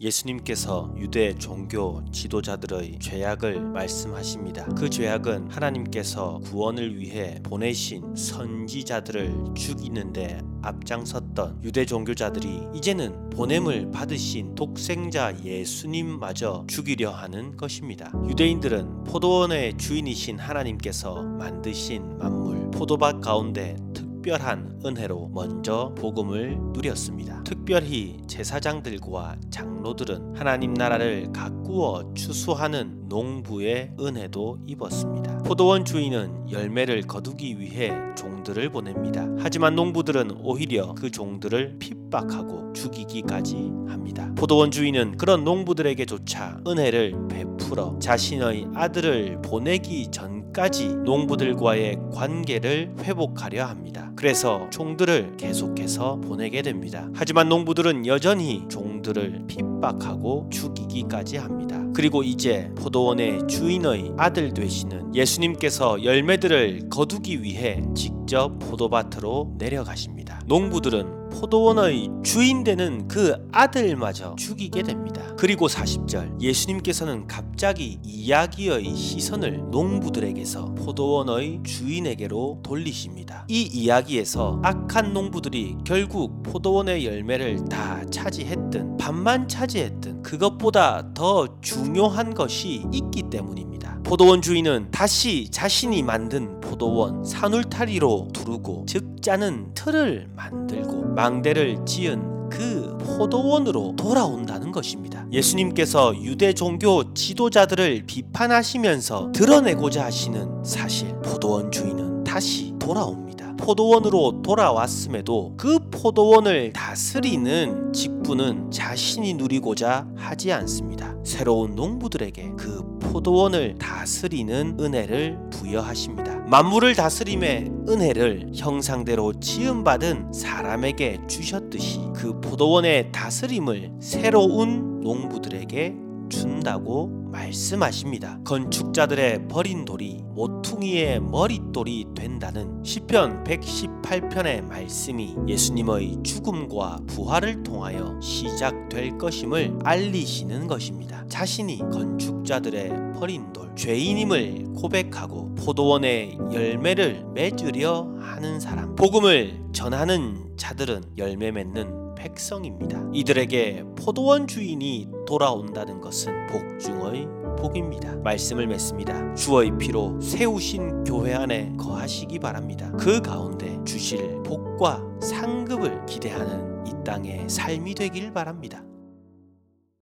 예수님께서 유대 종교 지도자들의 죄악을 말씀하십니다. 그 죄악은 하나님께서 구원을 위해 보내신 선지자들을 죽이는데 앞장섰던 유대 종교자들이 이제는 보냄을 받으신 독생자 예수님마저 죽이려 하는 것입니다. 유대인들은 포도원의 주인이신 하나님께서 만드신 만물, 포도밭 가운데 특별한 은혜로 먼저 복음을 누렸습니다. 특별히 제사장들과 장로들은 하나님 나라를 가꾸어 추수하는 농부의 은혜도 입었습니다. 포도원 주인은 열매를 거두기 위해 종들을 보냅니다. 하지만 농부들은 오히려 그 종들을 핍박하고 죽이기까지 합니다. 포도원 주인은 그런 농부들에게조차 은혜를 베풀어 자신의 아들을 보내기 전 까지 농부들과의 관계를 회복하려 합니다. 그래서 종들을 계속해서 보내게 됩니다. 하지만 농부들은 여전히 종들을 핍박하고 죽이기까지 합니다. 그리고 이제 포도원의 주인의 아들 되시는 예수님께서 열매들을 거두기 위해 직접 포도밭으로 내려가십니다. 농부들은 포도원의 주인 되는 그 아들마저 죽이게 됩니다. 그리고 40절 예수님께서는 갑자기 이야기의 시선을 농부들에게서 포도원의 주인에게로 돌리십니다. 이 이야기에서 악한 농부들이 결국 포도원의 열매를 다 차지했든 반만 차지했든 그것보다 더 중요한 것이 있기 때문입니다. 포도원 주인은 다시 자신이 만든 포도원 산울타리로 두르고 즉 짜는 틀을 만들고 망대를 지은 그 포도원으로 돌아온다는 것입니다. 예수님께서 유대 종교 지도자들을 비판하시면서 드러내고자 하시는 사실 포도원 주인은 다시 돌아옵니다. 포도원으로 돌아왔음에도 그 포도원을 다스리는 직분은 자신이 누리고자 하지 않습니다. 새로운 농부들에게 그 포도원을 다스리는 은혜를 부여하십니다. 만물을 다스림의 은혜를 형상대로 지음받은 사람에게 주셨듯이 그 포도원의 다스림을 새로운 농부들에게 준다고 말씀하십니다. 건축자들의 버린 돌이 모퉁이의 머릿돌이 된다는 시편 118편의 말씀이 예수님의 죽음과 부활을 통하여 시작될 것임을 알리시는 것입니다. 자신이 건축자들의 버린 돌, 죄인임을 고백하고 포도원의 열매를 맺으려 하는 사람, 복음을 전하는 자들은 열매 맺는 백성입니다. 이들에게 포도원 주인이 돌아온다는 것은 복 중의 복입니다. 말씀을 맺습니다. 주의 피로 세우신 교회 안에 거하시기 바랍니다. 그 가운데 주실 복과 상급을 기대하는 이 땅의 삶이 되길 바랍니다.